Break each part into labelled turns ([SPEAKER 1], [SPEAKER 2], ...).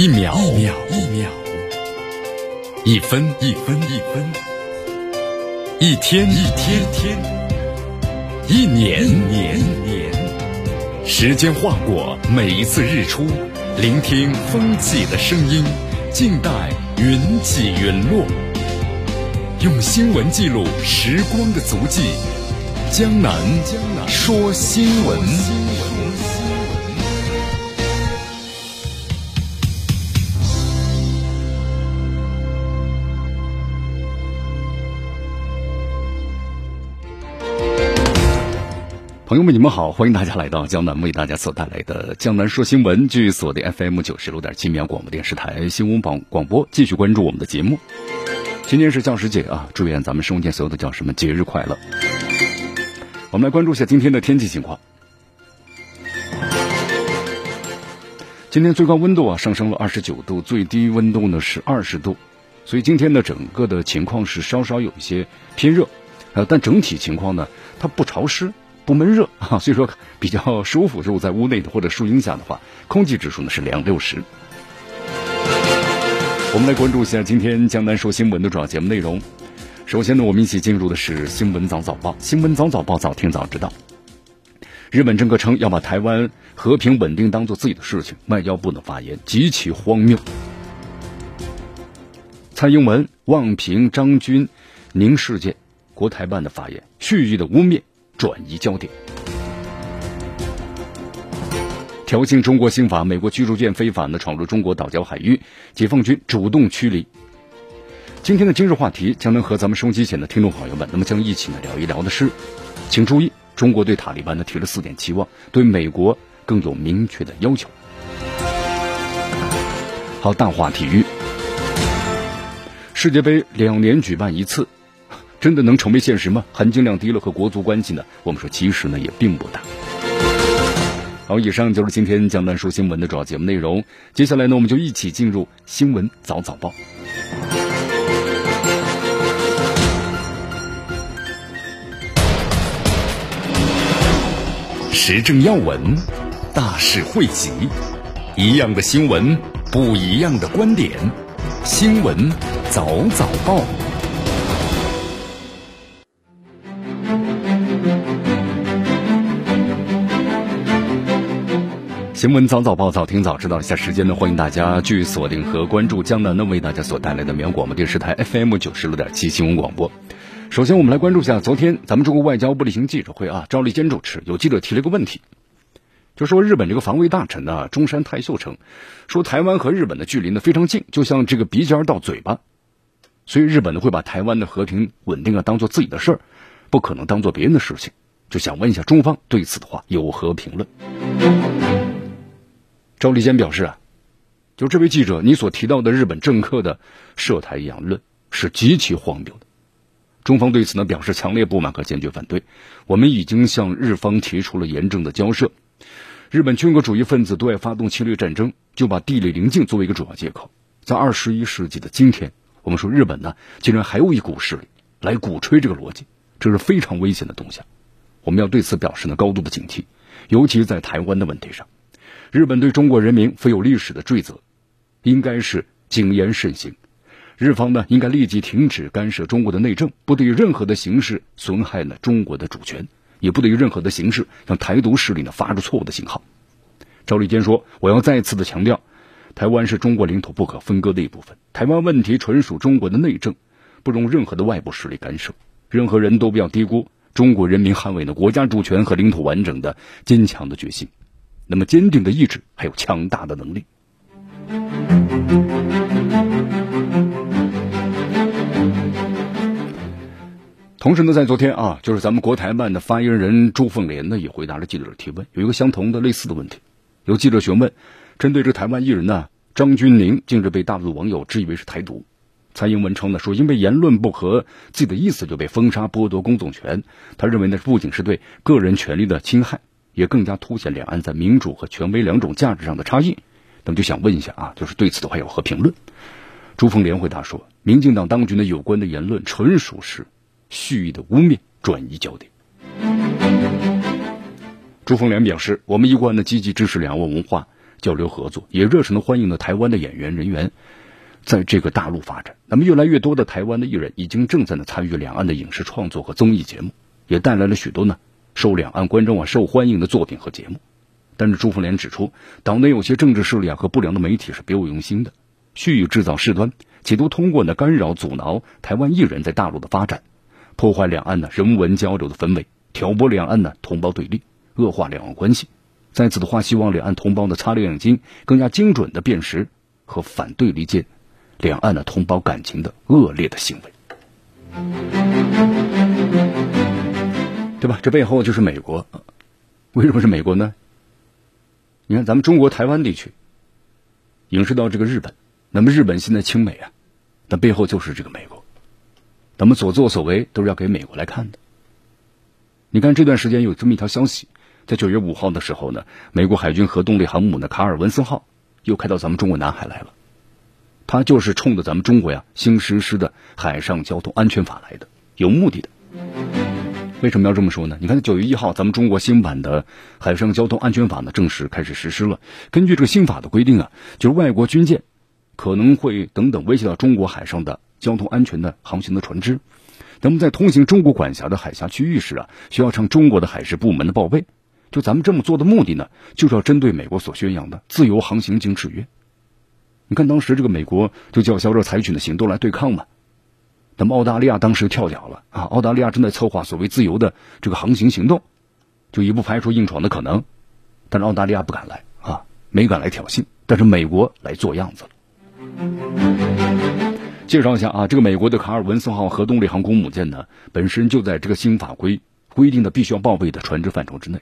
[SPEAKER 1] 一秒一秒一秒，一分一分一分，一天一天天，一年年年。时间划过每一次日出，聆听风起的声音，静待云起云落。用新闻记录时光的足迹，江南说新闻。朋友们，你们好，欢迎大家来到江南为大家所带来的江南说新闻，据锁定 FM 九十六点七绵阳广播电视台新闻广广播，继续关注我们的节目。今天是教师节啊，祝愿咱们生活界所有的教师们节日快乐。我们来关注一下今天的天气情况。今天最高温度啊上升了二十九度，最低温度呢是二十度，所以今天的整个的情况是稍稍有一些偏热，呃，但整体情况呢它不潮湿。不闷热 啊，所以说比较舒服。如果在屋内的或者树荫下的话，空气指数呢是两六十。我们来关注一下今天江南说新闻的主要节目内容。首先呢，我们一起进入的是新闻早早报。新闻早早报，早听早知道。日本政客称要把台湾和平稳定当做自己的事情，外交部的发言极其荒谬。蔡英文望平张军宁事件，国台办的发言蓄意的污蔑。转移焦点，挑衅中国刑法，美国驱逐舰非法的闯入中国岛礁海域，解放军主动驱离。今天的今日话题将能和咱们收机前的听众朋友们，那么将一起呢聊一聊的是，请注意，中国对塔利班呢提了四点期望，对美国更有明确的要求。好，大话体育，世界杯两年举办一次。真的能成为现实吗？含金量低了和国足关系呢？我们说其实呢也并不大。好，以上就是今天江南说新闻的主要节目内容。接下来呢，我们就一起进入新闻早早报。时政要闻，大事汇集，一样的新闻，不一样的观点。新闻早早报。新闻早早报，早听早知道。一下时间呢，欢迎大家继续锁定和关注江南呢为大家所带来的绵阳广播电视台 FM 九十六点七新闻广播。首先，我们来关注一下昨天咱们中国外交部例行记者会啊，赵立坚主持，有记者提了一个问题，就说日本这个防卫大臣呢中山泰秀称，说台湾和日本的距离呢非常近，就像这个鼻尖到嘴巴，所以日本呢会把台湾的和平稳定啊当做自己的事儿，不可能当做别人的事情。就想问一下中方对此的话有何评论？赵立坚表示啊，就这位记者，你所提到的日本政客的涉台言论是极其荒谬的。中方对此呢表示强烈不满和坚决反对。我们已经向日方提出了严正的交涉。日本军国主义分子对外发动侵略战争，就把地理邻近作为一个主要借口。在二十一世纪的今天，我们说日本呢，竟然还有一股势力来鼓吹这个逻辑，这是非常危险的动向。我们要对此表示呢高度的警惕，尤其在台湾的问题上。日本对中国人民负有历史的罪责，应该是谨言慎行。日方呢，应该立即停止干涉中国的内政，不得以任何的形式损害了中国的主权，也不得以任何的形式向台独势力呢发出错误的信号。赵立坚说：“我要再次的强调，台湾是中国领土不可分割的一部分，台湾问题纯属中国的内政，不容任何的外部势力干涉。任何人都不要低估中国人民捍卫呢国家主权和领土完整的坚强的决心。”那么坚定的意志，还有强大的能力。同时呢，在昨天啊，就是咱们国台办的发言人朱凤莲呢，也回答了记者的提问，有一个相同的类似的问题。有记者询问，针对这台湾艺人呢张钧甯，近日被大陆网友质疑为是台独，蔡英文称呢说，因为言论不合自己的意思就被封杀剥夺公众权，他认为呢不仅是对个人权利的侵害。也更加凸显两岸在民主和权威两种价值上的差异。那么就想问一下啊，就是对此的话有何评论？朱凤莲回答说，民进党当局的有关的言论纯属是蓄意的污蔑、转移焦点。朱凤莲表示，我们一贯的积极支持两岸文化交流合作，也热诚的欢迎了台湾的演员人员在这个大陆发展。那么，越来越多的台湾的艺人已经正在呢参与两岸的影视创作和综艺节目，也带来了许多呢受两岸观众啊受欢迎的作品和节目。但是朱凤莲指出，岛内有些政治势力啊和不良的媒体是别有用心的，蓄意制造事端，企图通过呢干扰、阻挠台湾艺人在大陆的发展，破坏两岸的人文交流的氛围，挑拨两岸的同胞对立，恶化两岸关系。在此的话，希望两岸同胞的擦亮眼睛，更加精准的辨识和反对理解两岸的同胞感情的恶劣的行为，对吧？这背后就是美国。为什么是美国呢？你看，咱们中国台湾地区影视到这个日本，那么日本现在亲美啊，那背后就是这个美国，咱们所作所为都是要给美国来看的。你看这段时间有这么一条消息。在九月五号的时候呢，美国海军核动力航母的卡尔文森号又开到咱们中国南海来了，它就是冲着咱们中国呀新实施的海上交通安全法来的，有目的的。为什么要这么说呢？你看，九月一号，咱们中国新版的海上交通安全法呢正式开始实施了。根据这个新法的规定啊，就是外国军舰可能会等等威胁到中国海上的交通安全的航行的船只，那么在通行中国管辖的海峡区域时啊，需要向中国的海事部门的报备。就咱们这么做的目的呢，就是要针对美国所宣扬的自由航行经制约。你看当时这个美国就叫嚣着采取的行动来对抗嘛。那么澳大利亚当时跳脚了啊，澳大利亚正在策划所谓自由的这个航行行动，就也不排除硬闯的可能。但是澳大利亚不敢来啊，没敢来挑衅，但是美国来做样子了。介绍一下啊，这个美国的卡尔文森号核动力航空母舰呢，本身就在这个新法规规定的必须要报备的船只范畴之内。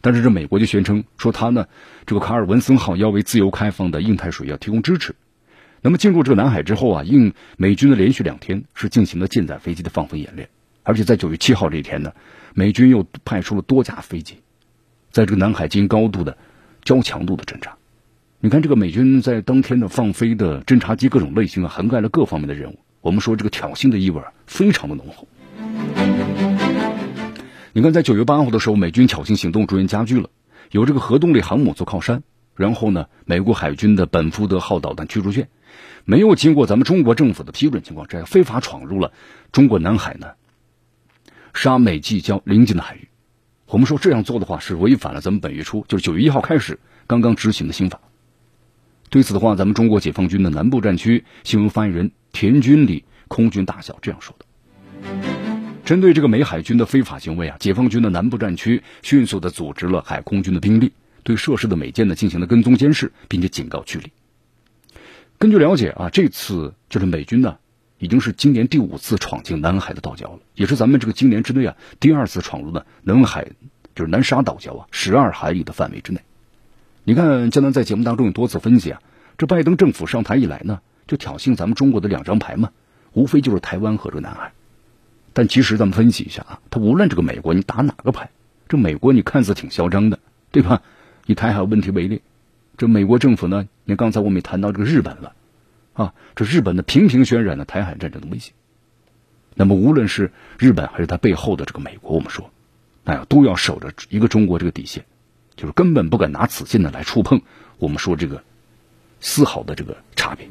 [SPEAKER 1] 但是这美国就宣称说，他呢，这个卡尔文森号要为自由开放的印太水域提供支持。那么进入这个南海之后啊，应美军的连续两天是进行了舰载飞机的放飞演练，而且在九月七号这一天呢，美军又派出了多架飞机，在这个南海进行高度的、高强度的侦察。你看这个美军在当天的放飞的侦察机各种类型啊，涵盖了各方面的任务。我们说这个挑衅的意味非常的浓厚。你看，在九月八号的时候，美军挑衅行动逐渐加剧了，有这个核动力航母做靠山，然后呢，美国海军的本福德号导弹驱逐舰，没有经过咱们中国政府的批准情况之下，非法闯入了中国南海呢，杀美济礁临近的海域。我们说这样做的话，是违反了咱们本月初，就是九月一号开始刚刚执行的新法。对此的话，咱们中国解放军的南部战区新闻发言人田军礼空军大校这样说的。针对这个美海军的非法行为啊，解放军的南部战区迅速的组织了海空军的兵力，对涉事的美舰呢进行了跟踪监视，并且警告驱离。根据了解啊，这次就是美军呢已经是今年第五次闯进南海的岛礁了，也是咱们这个今年之内啊第二次闯入的南海，就是南沙岛礁啊十二海里的范围之内。你看，江南在节目当中有多次分析啊，这拜登政府上台以来呢，就挑衅咱们中国的两张牌嘛，无非就是台湾和这个南海。但其实咱们分析一下啊，他无论这个美国你打哪个牌，这美国你看似挺嚣张的，对吧？以台海问题为例，这美国政府呢，你刚才我们也谈到这个日本了，啊，这日本呢频频渲染了台海战争的威胁。那么无论是日本还是它背后的这个美国，我们说，哎呀，都要守着一个中国这个底线，就是根本不敢拿此线呢来触碰我们说这个丝毫的这个差别。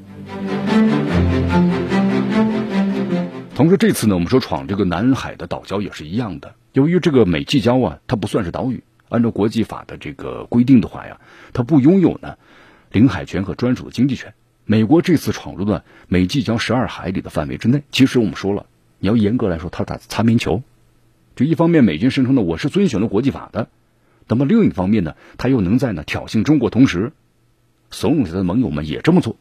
[SPEAKER 1] 同时，这次呢，我们说闯这个南海的岛礁也是一样的。由于这个美济礁啊，它不算是岛屿，按照国际法的这个规定的话呀，它不拥有呢领海权和专属的经济权。美国这次闯入了美济礁十二海里的范围之内，其实我们说了，你要严格来说，它打擦边球。就一方面，美军声称呢我是遵循了国际法的，那么另一方面呢，他又能在呢挑衅中国，同时怂恿他的盟友们也这么做。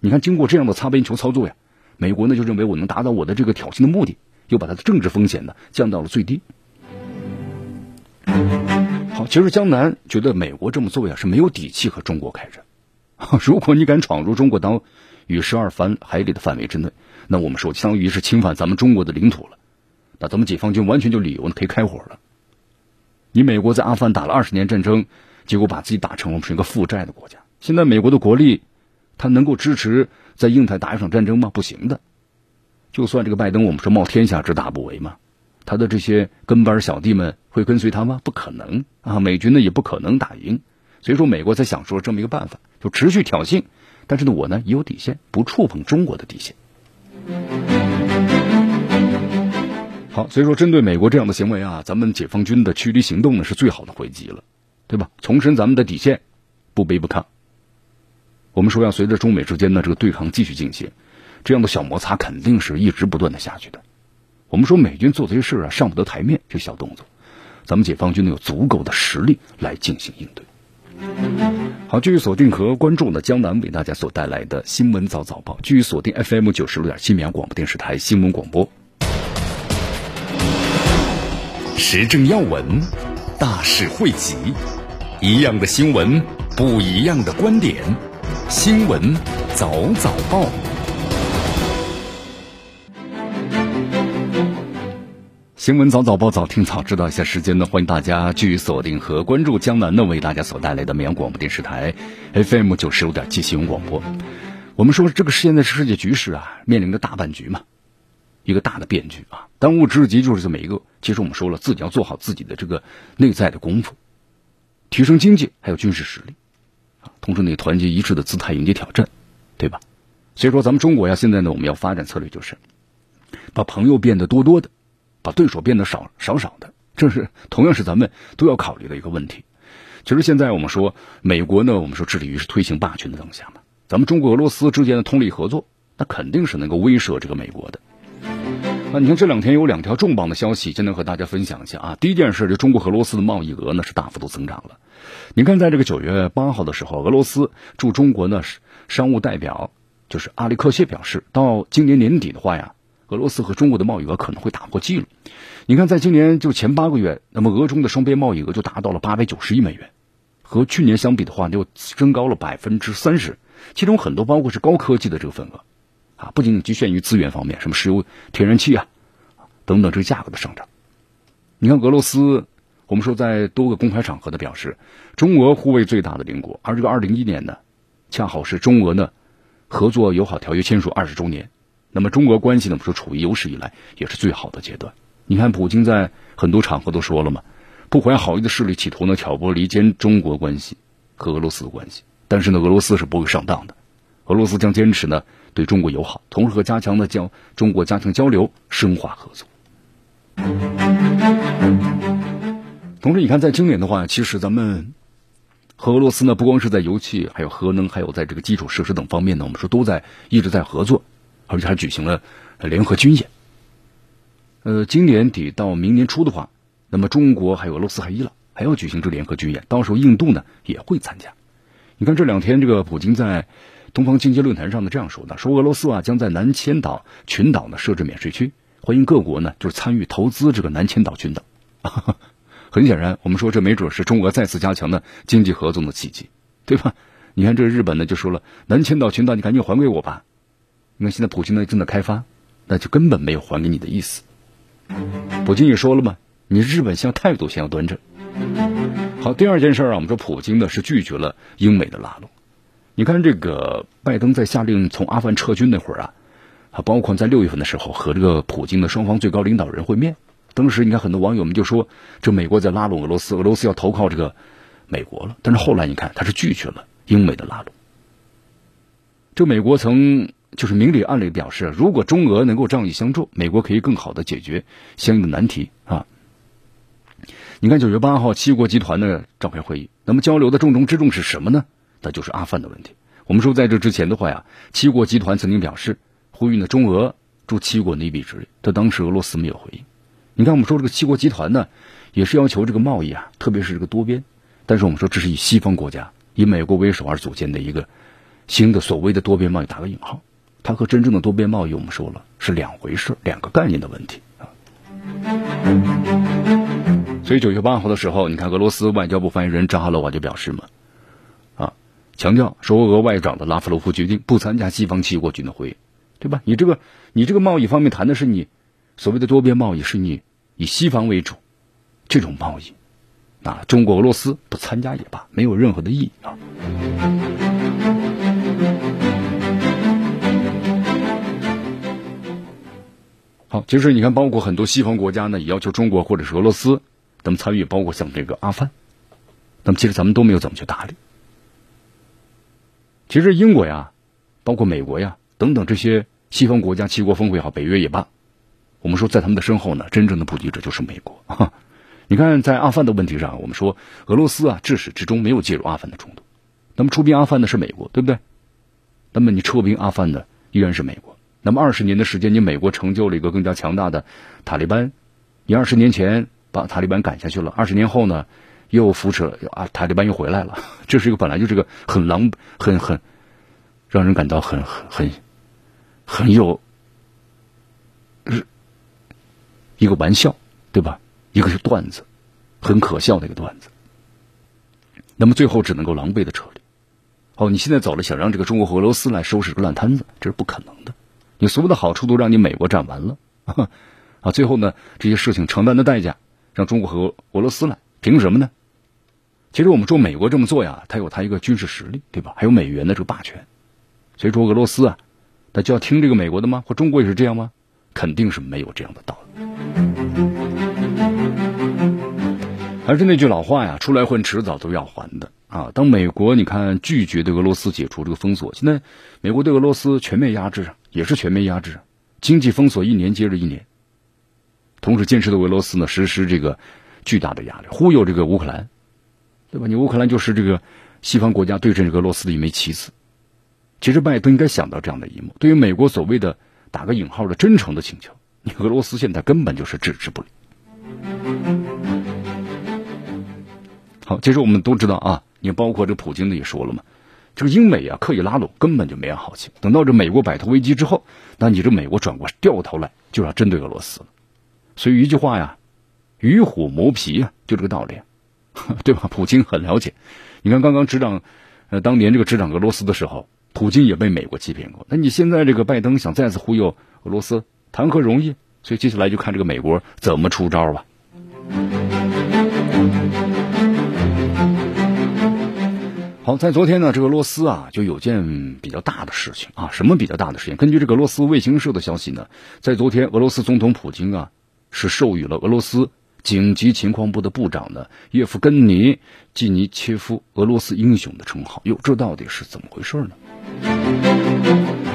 [SPEAKER 1] 你看，经过这样的擦边球操作呀。美国呢就认为我能达到我的这个挑衅的目的，又把它的政治风险呢降到了最低。其实江南觉得美国这么做呀是没有底气和中国开战。如果你敢闯入中国岛屿十二番海里的范围之内，那我们说相当于是侵犯咱们中国的领土了。那咱们解放军完全就理由可以开火了。你美国在阿富汗打了二十年战争，结果把自己打成我们是一个负债的国家。现在美国的国力，它能够支持？在印太打一场战争吗？不行的。就算这个拜登，我们说冒天下之大不韪嘛，他的这些跟班小弟们会跟随他吗？不可能啊！美军呢也不可能打赢。所以说，美国才想出了这么一个办法，就持续挑衅，但是呢，我呢也有底线，不触碰中国的底线。好，所以说针对美国这样的行为啊，咱们解放军的驱离行动呢是最好的回击了，对吧？重申咱们的底线，不卑不亢。我们说要随着中美之间的这个对抗继续进行，这样的小摩擦肯定是一直不断的下去的。我们说美军做这些事啊，上不得台面，这小动作，咱们解放军呢有足够的实力来进行应对。好，继续锁定和关注呢江南为大家所带来的新闻早早报，继续锁定 FM 九十六点七绵阳广播电视台新闻广播。时政要闻，大事汇集，一样的新闻，不一样的观点。新闻早早报，新闻早早报，早听早知道一下时间呢。欢迎大家继续锁定和关注江南呢为大家所带来的绵阳广播电视台 FM 九十五点七新闻广播。我们说这个现在世界局势啊，面临着大半局嘛。一个大的变局啊！当务之急就是这么一个。其实我们说了，自己要做好自己的这个内在的功夫，提升经济还有军事实力啊，同时呢，团结一致的姿态迎接挑战，对吧？所以说，咱们中国呀，现在呢，我们要发展策略就是把朋友变得多多的，把对手变得少少少的，这是同样是咱们都要考虑的一个问题。其实现在我们说，美国呢，我们说致力于是推行霸权的当下嘛，咱们中国俄罗斯之间的通力合作，那肯定是能够威慑这个美国的。那你看这两天有两条重磅的消息，今天和大家分享一下啊。第一件事，就中国和俄罗斯的贸易额呢是大幅度增长了。你看，在这个九月八号的时候，俄罗斯驻中国呢是商务代表就是阿里克谢表示，到今年年底的话呀，俄罗斯和中国的贸易额可能会打破记录。你看，在今年就前八个月，那么俄中的双边贸易额就达到了八百九十亿美元，和去年相比的话，就增高了百分之三十，其中很多包括是高科技的这个份额。啊，不仅仅局限于资源方面，什么石油、天然气啊，等等，这个价格的上涨。你看俄罗斯，我们说在多个公开场合的表示，中俄互为最大的邻国，而这个二零一年呢，恰好是中俄呢合作友好条约签署二十周年。那么中俄关系呢，我们说处于有史以来也是最好的阶段。你看普京在很多场合都说了嘛，不怀好意的势力企图呢挑拨离间中国关系和俄罗斯的关系，但是呢，俄罗斯是不会上当的，俄罗斯将坚持呢。对中国友好，同时和加强的交中国加强交流，深化合作。同时，你看，在今年的话，其实咱们和俄罗斯呢，不光是在油气、还有核能、还有在这个基础设施等方面呢，我们说都在一直在合作，而且还举行了联合军演。呃，今年底到明年初的话，那么中国还有俄罗斯还伊朗还要举行这联合军演，到时候印度呢也会参加。你看这两天，这个普京在。东方经济论坛上呢这样说的：说俄罗斯啊将在南千岛群岛呢设置免税区，欢迎各国呢就是参与投资这个南千岛群岛。很显然，我们说这没准是中俄再次加强的经济合作的契机，对吧？你看这日本呢就说了，南千岛群岛你赶紧还给我吧。你看现在普京呢正在开发，那就根本没有还给你的意思。普京也说了嘛，你日本先态度先要端正。好，第二件事啊，我们说普京呢是拒绝了英美的拉拢。你看，这个拜登在下令从阿富汗撤军那会儿啊，啊，包括在六月份的时候和这个普京的双方最高领导人会面，当时你看很多网友们就说，这美国在拉拢俄罗斯，俄罗斯要投靠这个美国了。但是后来你看，他是拒绝了英美的拉拢。这美国曾就是明里暗里表示，如果中俄能够仗义相助，美国可以更好的解决相应的难题啊。你看九月八号七国集团的召开会议，那么交流的重中之重是什么呢？那就是阿富汗的问题。我们说，在这之前的话呀，七国集团曾经表示呼吁呢中俄助七国一臂之力，但当时俄罗斯没有回应。你看，我们说这个七国集团呢，也是要求这个贸易啊，特别是这个多边。但是我们说，这是以西方国家以美国为首而组建的一个新的所谓的多边贸易，打个引号，它和真正的多边贸易，我们说了是两回事，两个概念的问题啊。所以九月八号的时候，你看俄罗斯外交部发言人扎哈罗娃就表示嘛。啊强调说，俄外长的拉夫罗夫决定不参加西方七国军的会议，对吧？你这个，你这个贸易方面谈的是你所谓的多边贸易，是你以西方为主这种贸易，啊，中国俄罗斯不参加也罢，没有任何的意义啊。好，其实你看，包括很多西方国家呢，也要求中国或者是俄罗斯，咱们参与，包括像这个阿富汗。那么其实咱们都没有怎么去搭理。其实英国呀，包括美国呀等等这些西方国家七国峰会也好，北约也罢，我们说在他们的身后呢，真正的布局者就是美国。你看，在阿富汗的问题上，我们说俄罗斯啊，至始至终没有介入阿富汗的冲突。那么出兵阿富汗的是美国，对不对？那么你撤兵阿富汗的依然是美国。那么二十年的时间，你美国成就了一个更加强大的塔利班。你二十年前把塔利班赶下去了，二十年后呢，又扶持啊，塔利班又回来了。这是一个本来就是个很狼、很很让人感到很很很很有一个玩笑，对吧？一个是段子，很可笑的一个段子。那么最后只能够狼狈的撤离。哦，你现在走了，想让这个中国和俄罗斯来收拾个烂摊子，这是不可能的。你所有的好处都让你美国占完了，啊，最后呢，这些事情承担的代价让中国和俄罗斯来，凭什么呢？其实我们说美国这么做呀，它有它一个军事实力，对吧？还有美元的这个霸权。所以说俄罗斯啊，他就要听这个美国的吗？或中国也是这样吗？肯定是没有这样的道理。还是那句老话呀，出来混，迟早都要还的啊！当美国你看拒绝对俄罗斯解除这个封锁，现在美国对俄罗斯全面压制，也是全面压制，经济封锁一年接着一年，同时坚持对俄罗斯呢实施这个巨大的压力，忽悠这个乌克兰，对吧？你乌克兰就是这个西方国家对阵俄罗斯的一枚棋子。其实拜登应该想到这样的一幕：对于美国所谓的打个引号的真诚的请求，你俄罗斯现在根本就是置之不理。好，其实我们都知道啊，你包括这普京的也说了嘛，这个英美啊刻意拉拢，根本就没安好心。等到这美国摆脱危机之后，那你这美国转过掉头来就要针对俄罗斯了。所以一句话呀，与虎谋皮啊，就这个道理，对吧？普京很了解。你看刚刚执掌，呃，当年这个执掌俄罗斯的时候，普京也被美国欺骗过。那你现在这个拜登想再次忽悠俄罗斯，谈何容易？所以接下来就看这个美国怎么出招吧。好，在昨天呢，这个俄罗斯啊就有件比较大的事情啊，什么比较大的事情？根据这个俄罗斯卫星社的消息呢，在昨天，俄罗斯总统普京啊是授予了俄罗斯紧急情况部的部长呢叶夫根尼季尼切夫“俄罗斯英雄”的称号。哟，这到底是怎么回事呢？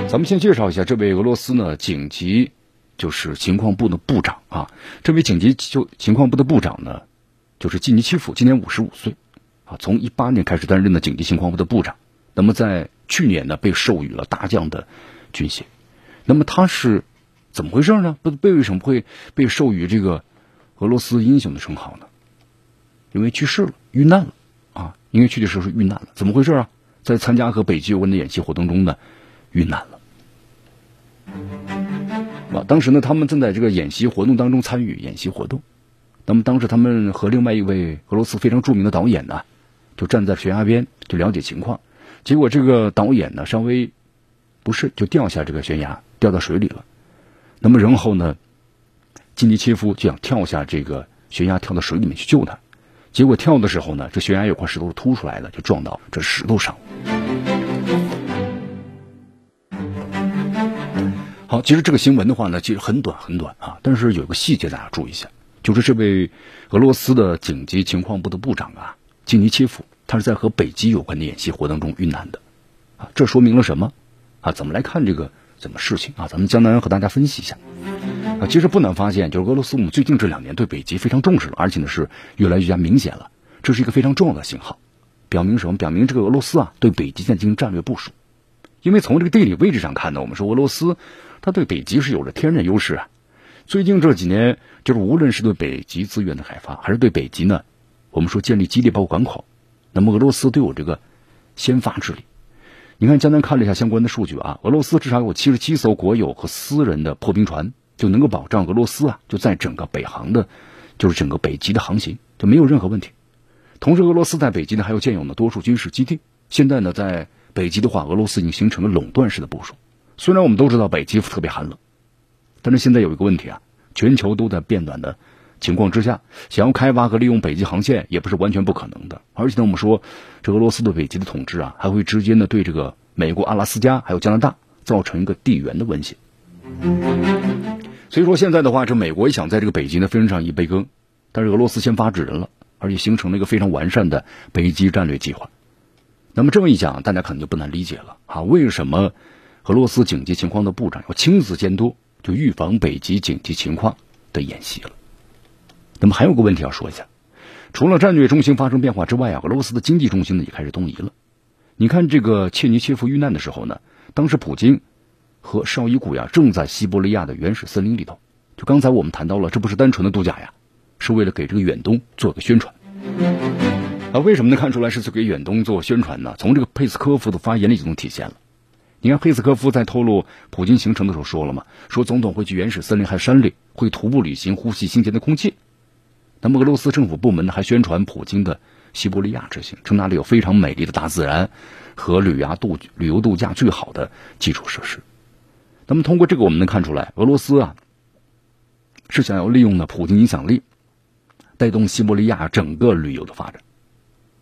[SPEAKER 1] 咱们先介绍一下这位俄罗斯呢紧急就是情况部的部长啊，这位紧急就情况部的部长呢就是季尼切夫，今年五十五岁。啊，从一八年开始担任的紧急情况部的部长，那么在去年呢被授予了大将的军衔，那么他是怎么回事呢？不被为什么会被授予这个俄罗斯英雄的称号呢？因为去世了，遇难了啊！因为去的时候是遇难了，怎么回事啊？在参加和北极有关的演习活动中呢，遇难了。啊，当时呢，他们正在这个演习活动当中参与演习活动，那么当时他们和另外一位俄罗斯非常著名的导演呢。就站在悬崖边就了解情况，结果这个导演呢稍微不慎就掉下这个悬崖，掉到水里了。那么然后呢，金尼切夫就想跳下这个悬崖，跳到水里面去救他。结果跳的时候呢，这悬崖有块石头凸出来了，就撞到这石头上。好，其实这个新闻的话呢，其实很短很短啊，但是有个细节大家注意一下，就是这位俄罗斯的紧急情况部的部长啊。基尼切夫，他是在和北极有关的演习活动中遇难的，啊，这说明了什么？啊，怎么来看这个怎么事情啊？咱们江南和大家分析一下。啊，其实不难发现，就是俄罗斯我们最近这两年对北极非常重视了，而且呢是越来越加明显了。这是一个非常重要的信号，表明什么？表明这个俄罗斯啊对北极在进行战略部署。因为从这个地理位置上看呢，我们说俄罗斯它对北极是有着天然优势啊。最近这几年，就是无论是对北极资源的开发，还是对北极呢。我们说建立基地包括港口，那么俄罗斯都有这个先发制力。你看，江南看了一下相关的数据啊，俄罗斯至少有七十七艘国有和私人的破冰船，就能够保障俄罗斯啊就在整个北航的，就是整个北极的航行就没有任何问题。同时，俄罗斯在北极呢还有建有呢多数军事基地。现在呢，在北极的话，俄罗斯已经形成了垄断式的部署。虽然我们都知道北极特别寒冷，但是现在有一个问题啊，全球都在变暖的。情况之下，想要开发和利用北极航线也不是完全不可能的。而且呢，我们说这俄罗斯对北极的统治啊，还会直接呢对这个美国阿拉斯加还有加拿大造成一个地缘的威胁。所以说现在的话，这美国也想在这个北极呢分上一杯羹，但是俄罗斯先发制人了。而且形成了一个非常完善的北极战略计划。那么这么一讲，大家可能就不难理解了啊，为什么俄罗斯紧急情况的部长要亲自监督，就预防北极紧急情况的演习了？那么还有个问题要说一下，除了战略中心发生变化之外啊，俄罗斯的经济中心呢也开始东移了。你看这个切尼切夫遇难的时候呢，当时普京和绍伊古呀正在西伯利亚的原始森林里头。就刚才我们谈到了，这不是单纯的度假呀，是为了给这个远东做个宣传。啊，为什么能看出来是给远东做宣传呢？从这个佩斯科夫的发言里就能体现了。你看佩斯科夫在透露普京行程的时候说了嘛，说总统会去原始森林还有山里，会徒步旅行，呼吸新鲜的空气。那么俄罗斯政府部门呢还宣传普京的西伯利亚之行，称那里有非常美丽的大自然和旅游度旅游度假最好的基础设施。那么通过这个我们能看出来，俄罗斯啊。是想要利用呢普京影响力，带动西伯利亚整个旅游的发展。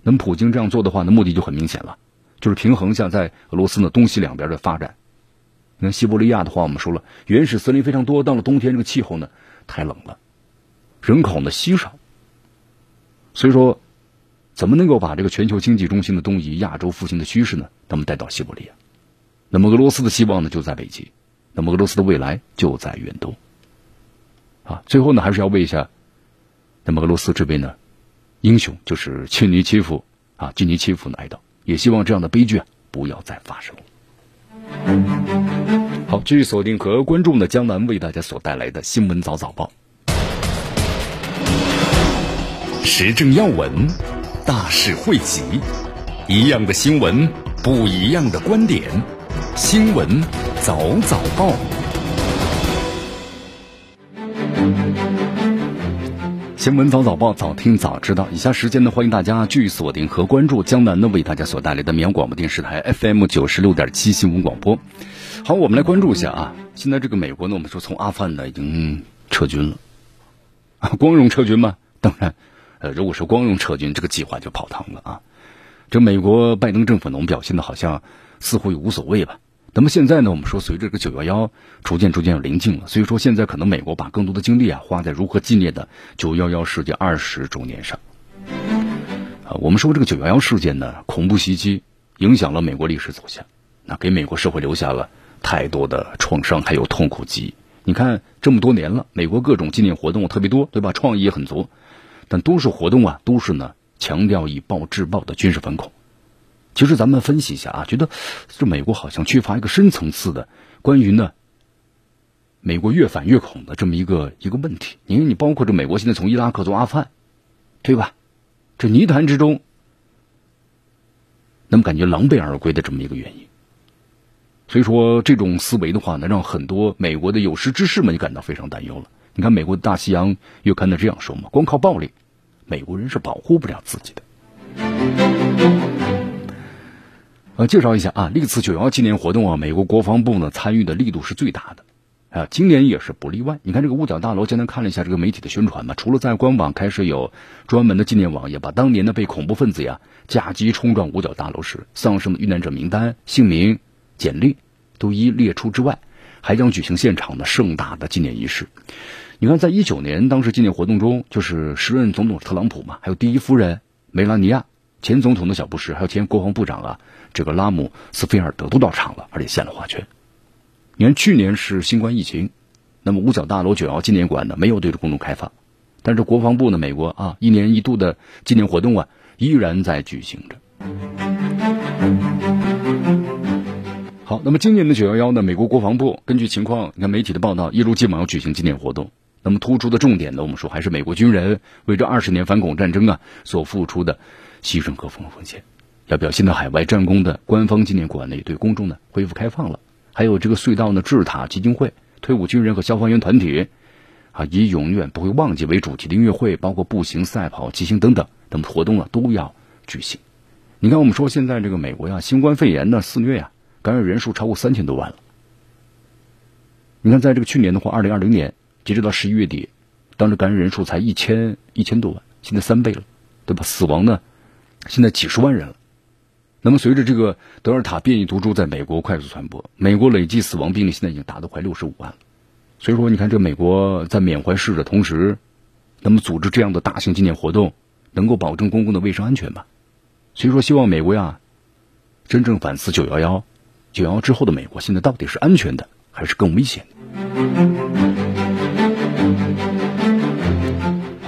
[SPEAKER 1] 那么普京这样做的话呢，目的就很明显了，就是平衡下在俄罗斯呢东西两边的发展。你看西伯利亚的话，我们说了，原始森林非常多，到了冬天这个气候呢太冷了，人口呢稀少，所以说怎么能够把这个全球经济中心的东移、亚洲复兴的趋势呢，他们带到西伯利亚？那么俄罗斯的希望呢就在北极，那么俄罗斯的未来就在远东。啊，最后呢，还是要为一下，那么俄罗斯这边呢，英雄就是切尼切夫啊，基尼切夫呢哀悼，也希望这样的悲剧啊不要再发生。好，继续锁定和关注呢江南为大家所带来的新闻早早报，
[SPEAKER 2] 时政要闻，大事汇集，一样的新闻，不一样的观点，新闻早早报。
[SPEAKER 1] 新闻早早报，早听早知道。以下时间呢，欢迎大家继续锁定和关注江南呢为大家所带来的绵阳广播电视台 FM 九十六点七新闻广播。好，我们来关注一下啊，现在这个美国呢，我们说从阿富汗呢已经撤军了啊，光荣撤军吗？当然，呃，如果是光荣撤军，这个计划就泡汤了啊。这美国拜登政府呢，我们表现的好像似乎也无所谓吧。那么现在呢，我们说随着这个九幺幺逐渐逐渐要临近了，所以说现在可能美国把更多的精力啊花在如何纪念的九幺幺事件二十周年上。啊，我们说这个九幺幺事件呢，恐怖袭击影响了美国历史走向，那给美国社会留下了太多的创伤还有痛苦记忆。你看这么多年了，美国各种纪念活动特别多，对吧？创意也很足，但多数活动啊都是呢强调以暴制暴的军事反恐。其实咱们分析一下啊，觉得这美国好像缺乏一个深层次的关于呢，美国越反越恐的这么一个一个问题。因为你包括这美国现在从伊拉克从阿富汗，对吧？这泥潭之中，那么感觉狼狈而归的这么一个原因。所以说这种思维的话呢，让很多美国的有识之士们就感到非常担忧了。你看美国的大西洋月刊的这样说嘛，光靠暴力，美国人是保护不了自己的。呃，介绍一下啊，历次九幺纪念活动啊，美国国防部呢参与的力度是最大的，啊，今年也是不例外。你看这个五角大楼，今天看了一下这个媒体的宣传嘛，除了在官网开设有专门的纪念网页，把当年的被恐怖分子呀架机冲撞五角大楼时丧生的遇难者名单、姓名、简历都一列出之外，还将举行现场的盛大的纪念仪式。你看，在一九年当时纪念活动中，就是时任总统特朗普嘛，还有第一夫人梅拉尼亚。前总统的小布什，还有前国防部长啊，这个拉姆斯菲尔德都到场了，而且献了花圈。你看，去年是新冠疫情，那么五角大楼九幺纪念馆呢没有对着公众开放，但是国防部呢，美国啊一年一度的纪念活动啊依然在举行着。好，那么今年的九幺幺呢，美国国防部根据情况，你看媒体的报道，一如既往要举行纪念活动。那么突出的重点呢，我们说还是美国军人为这二十年反恐战争啊所付出的。牺牲和风风险，要表现的海外战功的官方纪念馆呢，也对公众呢恢复开放了。还有这个隧道呢，智塔基金会、退伍军人和消防员团体，啊，以永远不会忘记为主题的音乐会，包括步行、赛跑、骑行等等等活动啊，都要举行。你看，我们说现在这个美国呀，新冠肺炎的肆虐呀，感染人数超过三千多万了。你看，在这个去年的话，二零二零年截止到十一月底，当时感染人数才一千一千多万，现在三倍了，对吧？死亡呢？现在几十万人了，那么随着这个德尔塔变异毒株在美国快速传播，美国累计死亡病例现在已经达到快六十五万了。所以说，你看这美国在缅怀逝者同时，那么组织这样的大型纪念活动，能够保证公共的卫生安全吧。所以说，希望美国呀，真正反思九幺幺，九幺幺之后的美国现在到底是安全的还是更危险的？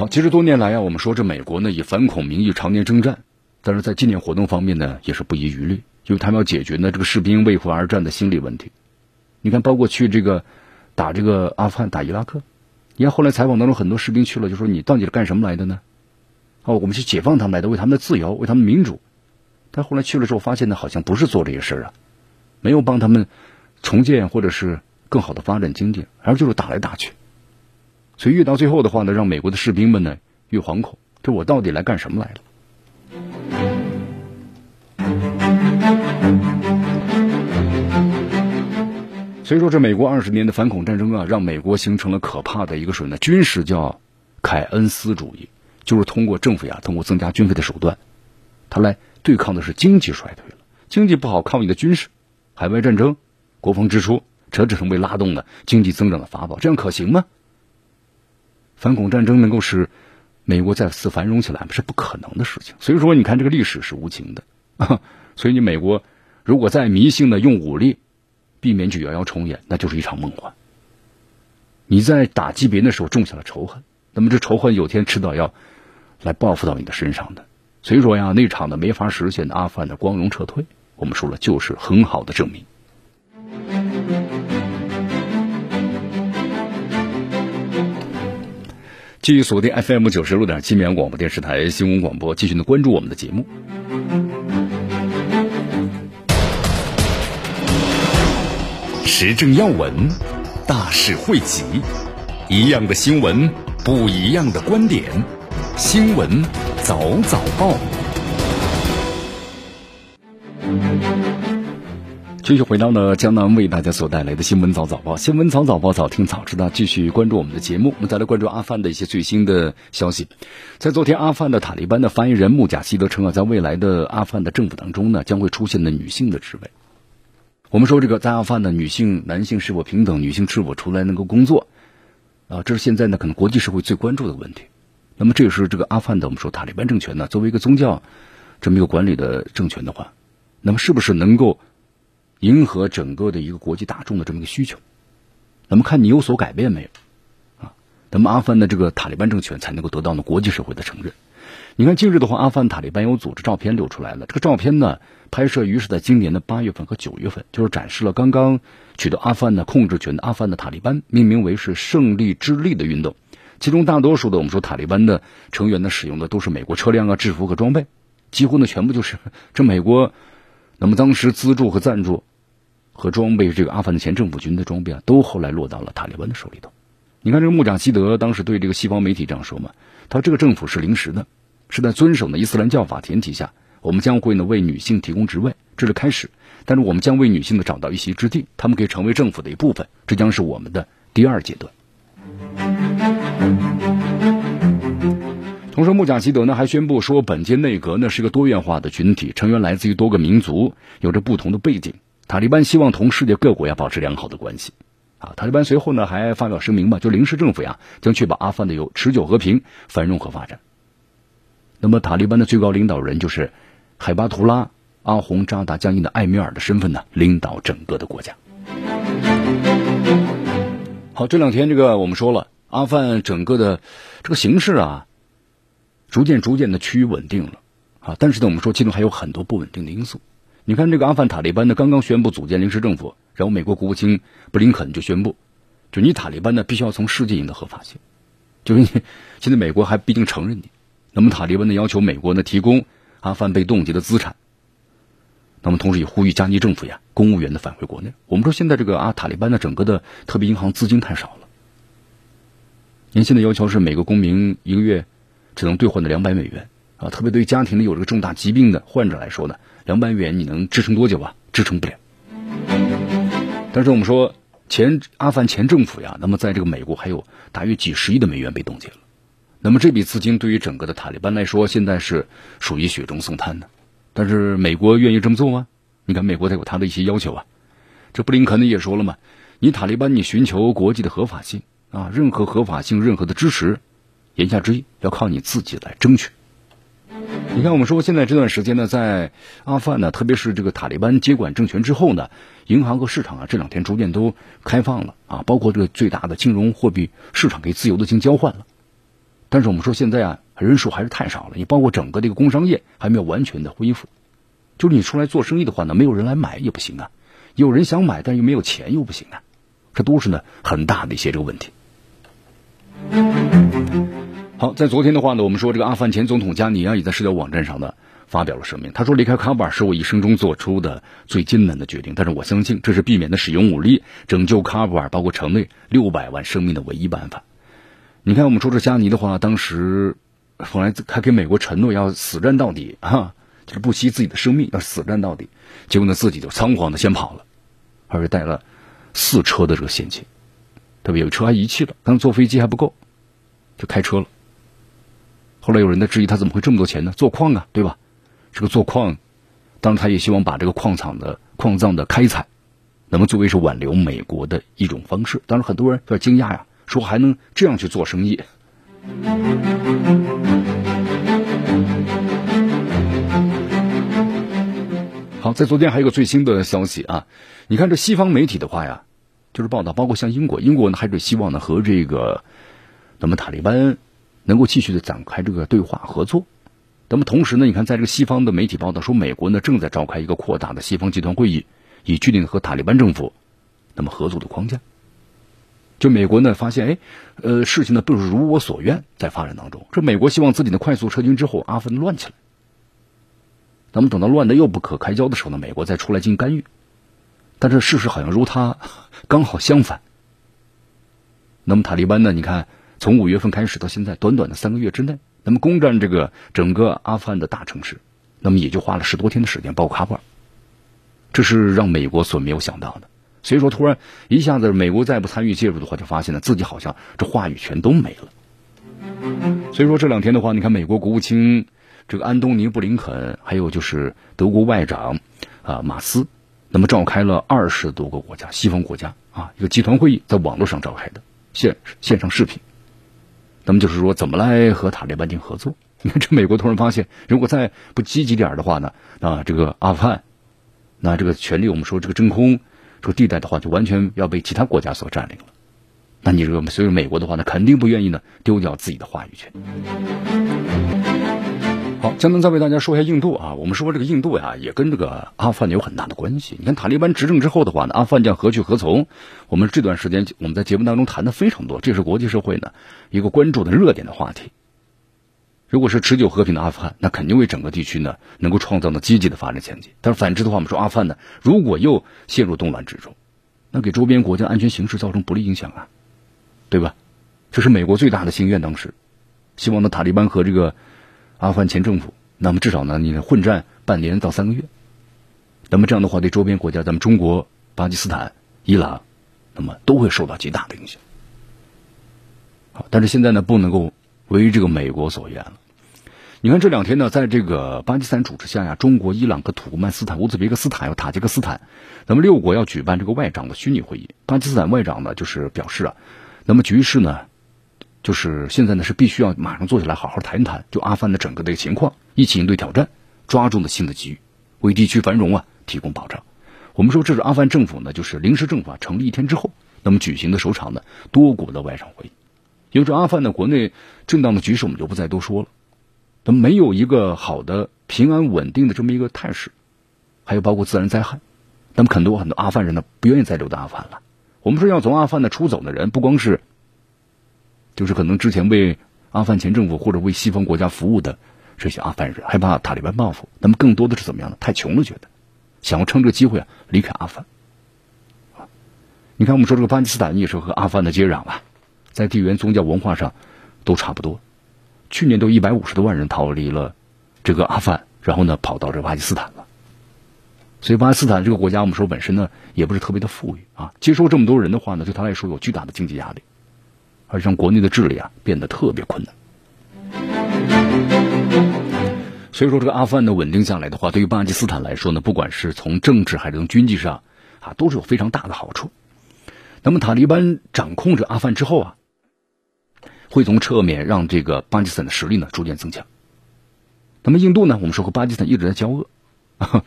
[SPEAKER 1] 其实多年来啊，我们说这美国呢以反恐名义常年征战，但是在纪念活动方面呢也是不遗余力，因为他们要解决呢这个士兵为国而战的心理问题。你看，包括去这个打这个阿富汗、打伊拉克，你看后来采访当中很多士兵去了，就说你到底是干什么来的呢？哦，我们去解放他们来的，为他们的自由，为他们民主。但后来去了之后，发现呢好像不是做这些事儿啊，没有帮他们重建或者是更好的发展经济，而就是打来打去。所以越到最后的话呢，让美国的士兵们呢越惶恐，这我到底来干什么来了？所以说，这美国二十年的反恐战争啊，让美国形成了可怕的一个什么呢？军事叫凯恩斯主义，就是通过政府呀，通过增加军费的手段，他来对抗的是经济衰退了。经济不好，靠你的军事，海外战争、国防支出，这只成为拉动的经济增长的法宝，这样可行吗？反恐战争能够使美国再次繁荣起来，是不可能的事情。所以说，你看这个历史是无情的啊。所以你美国如果再迷信的用武力避免九幺幺重演，那就是一场梦幻。你在打击别人的时候种下了仇恨，那么这仇恨有天迟早要来报复到你的身上的。所以说呀，那场的没法实现的阿富汗的光荣撤退，我们说了就是很好的证明。继续锁定 FM 九十六点七绵阳广播电视台新闻广播，继续的关注我们的节目。
[SPEAKER 2] 时政要闻，大事汇集，一样的新闻，不一样的观点。新闻早早报。
[SPEAKER 1] 继续回到呢江南为大家所带来的新闻早早报，新闻早早报早听早知道。继续关注我们的节目，我们再来关注阿富汗的一些最新的消息。在昨天，阿富汗的塔利班的发言人穆贾希德称啊，在未来的阿富汗的政府当中呢，将会出现的女性的职位。我们说这个在阿富汗的女性、男性是否平等，女性是否出来能够工作啊？这是现在呢可能国际社会最关注的问题。那么这也是这个阿富汗的我们说塔利班政权呢，作为一个宗教这么一个管理的政权的话，那么是不是能够？迎合整个的一个国际大众的这么一个需求，那么看你有所改变没有啊？那么阿富汗的这个塔利班政权才能够得到呢国际社会的承认。你看近日的话，阿富汗塔利班有组织照片流出来了，这个照片呢拍摄于是在今年的八月份和九月份，就是展示了刚刚取得阿富汗的控制权的阿富汗的塔利班命名为是胜利之力的运动，其中大多数的我们说塔利班的成员呢使用的都是美国车辆啊制服和装备，几乎呢全部就是 这美国那么当时资助和赞助。和装备这个阿富汗前政府军的装备啊，都后来落到了塔利班的手里头。你看，这个穆贾希德当时对这个西方媒体这样说嘛：“他说这个政府是临时的，是在遵守呢伊斯兰教法前提下，我们将会呢为女性提供职位，这是开始。但是我们将为女性呢找到一席之地，她们可以成为政府的一部分，这将是我们的第二阶段。”同时，穆贾希德呢还宣布说，本届内阁呢是一个多元化的群体，成员来自于多个民族，有着不同的背景。塔利班希望同世界各国要保持良好的关系，啊，塔利班随后呢还发表声明嘛，就临时政府呀将确保阿富汗的有持久和平、繁荣和发展。那么塔利班的最高领导人就是海巴图拉·阿洪扎达将军的艾米尔的身份呢领导整个的国家。好，这两天这个我们说了，阿富汗整个的这个形势啊，逐渐逐渐的趋于稳定了，啊，但是呢我们说其中还有很多不稳定的因素。你看，这个阿富汗塔利班呢，刚刚宣布组建临时政府，然后美国国务卿布林肯就宣布，就你塔利班呢必须要从世界赢得合法性，就是你现在美国还不一定承认你，那么塔利班呢要求美国呢提供阿富汗被冻结的资产，那么同时也呼吁加尼政府呀公务员的返回国内。我们说现在这个阿塔利班的整个的特别银行资金太少了，您现在要求是每个公民一个月只能兑换的两百美元。啊，特别对家庭里有这个重大疾病的患者来说呢。两百元你能支撑多久啊？支撑不了。但是我们说前阿富汗前政府呀，那么在这个美国还有大约几十亿的美元被冻结了。那么这笔资金对于整个的塔利班来说，现在是属于雪中送炭的。但是美国愿意这么做吗？你看美国它有它的一些要求啊。这布林肯呢也说了嘛，你塔利班你寻求国际的合法性啊，任何合法性、任何的支持，言下之意要靠你自己来争取。你看，我们说现在这段时间呢，在阿富汗呢，特别是这个塔利班接管政权之后呢，银行和市场啊，这两天逐渐都开放了啊，包括这个最大的金融货币市场可以自由的进行交换了。但是我们说现在啊，人数还是太少了，你包括整个这个工商业还没有完全的恢复。就是你出来做生意的话呢，没有人来买也不行啊，有人想买，但又没有钱又不行啊，这都是呢很大的一些这个问题。好，在昨天的话呢，我们说这个阿富汗前总统加尼啊，也在社交网站上呢发表了声明。他说：“离开喀布尔是我一生中做出的最艰难的决定，但是我相信这是避免的使用武力拯救喀布尔，包括城内六百万生命的唯一办法。”你看，我们说这加尼的话，当时后来还给美国承诺要死战到底啊，就是不惜自己的生命要死战到底，结果呢自己就仓皇的先跑了，而且带了四车的这个现金，特别有车还遗弃了，刚坐飞机还不够，就开车了。后来有人在质疑他怎么会这么多钱呢？做矿啊，对吧？这个做矿，当然他也希望把这个矿场的矿藏的开采，那么作为是挽留美国的一种方式。当然很多人有点惊讶呀，说还能这样去做生意。好，在昨天还有个最新的消息啊，你看这西方媒体的话呀，就是报道，包括像英国，英国呢还是希望呢和这个那么塔利班。能够继续的展开这个对话合作，那么同时呢，你看在这个西方的媒体报道说，美国呢正在召开一个扩大的西方集团会议，以确定和塔利班政府那么合作的框架。就美国呢发现，哎，呃，事情呢不如我所愿，在发展当中，这美国希望自己的快速撤军之后，阿富汗乱起来。那么等到乱的又不可开交的时候呢，美国再出来进行干预。但是事实好像如他刚好相反。那么塔利班呢，你看。从五月份开始到现在，短短的三个月之内，那么攻占这个整个阿富汗的大城市，那么也就花了十多天的时间，包括喀布尔，这是让美国所没有想到的。所以说，突然一下子美国再不参与介入的话，就发现了自己好像这话语权都没了。所以说这两天的话，你看美国国务卿这个安东尼布林肯，还有就是德国外长啊马斯，那么召开了二十多个国家西方国家啊一个集团会议，在网络上召开的线线上视频。那么就是说，怎么来和塔利班进行合作？你看，这美国突然发现，如果再不积极点的话呢，那，这个阿富汗，那这个权力，我们说这个真空这个地带的话，就完全要被其他国家所占领了。那你这个，所以美国的话呢，肯定不愿意呢丢掉自己的话语权。江南再为大家说一下印度啊。我们说这个印度呀，也跟这个阿富汗有很大的关系。你看塔利班执政之后的话呢，阿富汗将何去何从？我们这段时间我们在节目当中谈的非常多，这是国际社会呢一个关注的热点的话题。如果是持久和平的阿富汗，那肯定为整个地区呢能够创造呢积极的发展前景。但是反之的话，我们说阿富汗呢，如果又陷入动乱之中，那给周边国家安全形势造成不利影响啊，对吧？这是美国最大的心愿，当时希望呢塔利班和这个。阿富汗前政府，那么至少呢，你混战半年到三个月，那么这样的话，对周边国家，咱们中国、巴基斯坦、伊朗，那么都会受到极大的影响。好，但是现在呢，不能够为这个美国所愿了。你看这两天呢，在这个巴基斯坦主持下呀，中国、伊朗和土库曼斯坦、乌兹别克斯坦、有塔吉克斯坦，那么六国要举办这个外长的虚拟会议。巴基斯坦外长呢，就是表示啊，那么局势呢。就是现在呢，是必须要马上坐下来好好谈一谈，就阿富汗的整个的情况，一起应对挑战，抓住了新的机遇，为地区繁荣啊提供保障。我们说这是阿富汗政府呢，就是临时政府啊成立一天之后，那么举行的首场呢多国的外长会议。因为这阿富汗的国内震荡的局势，我们就不再多说了。那么没有一个好的平安稳定的这么一个态势，还有包括自然灾害，那么很多很多阿富汗人呢不愿意再留在阿富汗了。我们说要从阿富汗的出走的人，不光是。就是可能之前为阿富汗前政府或者为西方国家服务的这些阿富汗人，害怕塔利班报复，那么更多的是怎么样呢？太穷了，觉得想要趁这个机会啊离开阿富汗。你看，我们说这个巴基斯坦也是和阿富汗的接壤吧，在地缘、宗教、文化上都差不多。去年都一百五十多万人逃离了这个阿富汗，然后呢跑到这个巴基斯坦了。所以巴基斯坦这个国家，我们说本身呢也不是特别的富裕啊，接收这么多人的话呢，对他来说有巨大的经济压力。而让国内的治理啊变得特别困难，所以说这个阿富汗的稳定下来的话，对于巴基斯坦来说呢，不管是从政治还是从经济上啊，都是有非常大的好处。那么塔利班掌控着阿富汗之后啊，会从侧面让这个巴基斯坦的实力呢逐渐增强。那么印度呢？我们说和巴基斯坦一直在交恶。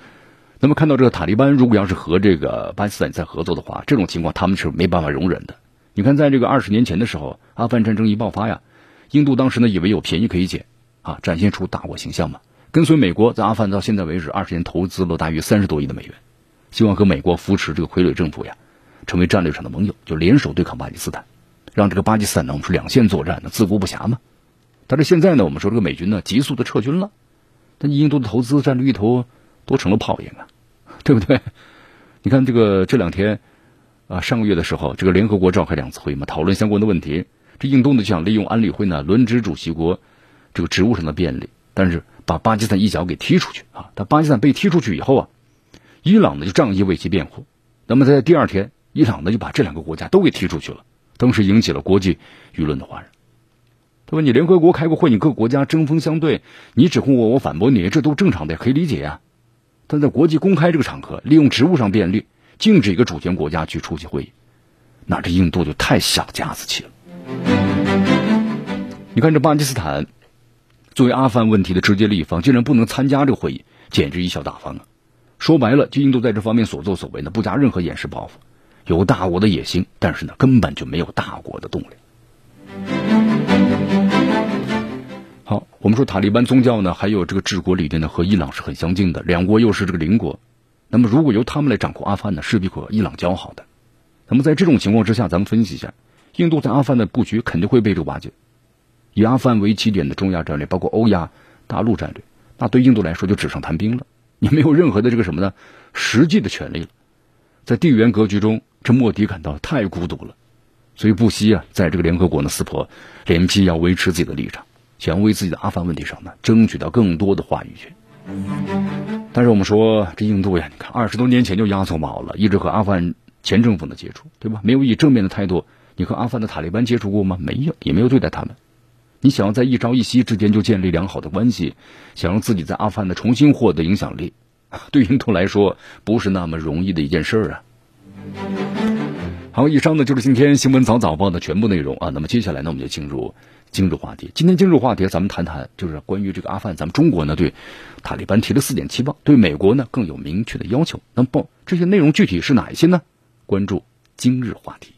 [SPEAKER 1] 那么看到这个塔利班如果要是和这个巴基斯坦在合作的话，这种情况他们是没办法容忍的。你看，在这个二十年前的时候，阿富汗战争一爆发呀，印度当时呢以为有便宜可以捡啊，展现出大国形象嘛。跟随美国在阿富汗到现在为止二十年投资了大约三十多亿的美元，希望和美国扶持这个傀儡政府呀，成为战略上的盟友，就联手对抗巴基斯坦，让这个巴基斯坦呢我们说两线作战呢自顾不暇嘛。但是现在呢，我们说这个美军呢急速的撤军了，但印度的投资战略一头都成了泡影啊。对不对？你看这个这两天啊，上个月的时候，这个联合国召开两次会议嘛，讨论相关的问题。这印度呢就想利用安理会呢轮值主席国这个职务上的便利，但是把巴基斯坦一脚给踢出去啊。但巴基斯坦被踢出去以后啊，伊朗呢就仗义为其辩护。那么在第二天，伊朗呢就把这两个国家都给踢出去了，当时引起了国际舆论的哗然。他说？你联合国开过会，你各国家针锋相对，你指控我，我反驳你，这都正常的，可以理解呀。但在国际公开这个场合，利用职务上便利，禁止一个主权国家去出席会议，那这印度就太小家子气了。你看这巴基斯坦作为阿富汗问题的直接利益方，竟然不能参加这个会议，简直贻笑大方啊！说白了，就印度在这方面所作所为呢，不加任何掩饰报复，有大国的野心，但是呢，根本就没有大国的动力。好，我们说塔利班宗教呢，还有这个治国理念呢，和伊朗是很相近的，两国又是这个邻国。那么，如果由他们来掌控阿富汗呢，势必和伊朗交好的。那么，在这种情况之下，咱们分析一下，印度在阿富汗的布局肯定会被这个瓦解。以阿富汗为起点的中亚战略，包括欧亚大陆战略，那对印度来说就纸上谈兵了，你没有任何的这个什么呢？实际的权利了。在地缘格局中，这莫迪感到太孤独了，所以不惜啊，在这个联合国呢撕破脸皮，要维持自己的立场。想为自己的阿富汗问题上呢，争取到更多的话语权。但是我们说这印度呀，你看二十多年前就压错锚了，一直和阿富汗前政府的接触，对吧？没有以正面的态度。你和阿富汗的塔利班接触过吗？没有，也没有对待他们。你想要在一朝一夕之间就建立良好的关系，想让自己在阿富汗的重新获得影响力，对印度来说不是那么容易的一件事儿啊。好，以上呢就是今天新闻早早报的全部内容啊。那么接下来呢，我们就进入。今日话题，今天今日话题，咱们谈谈就是关于这个阿富汗。咱们中国呢对塔利班提了四点期望，对美国呢更有明确的要求。那么这些内容具体是哪一些呢？关注今日话题。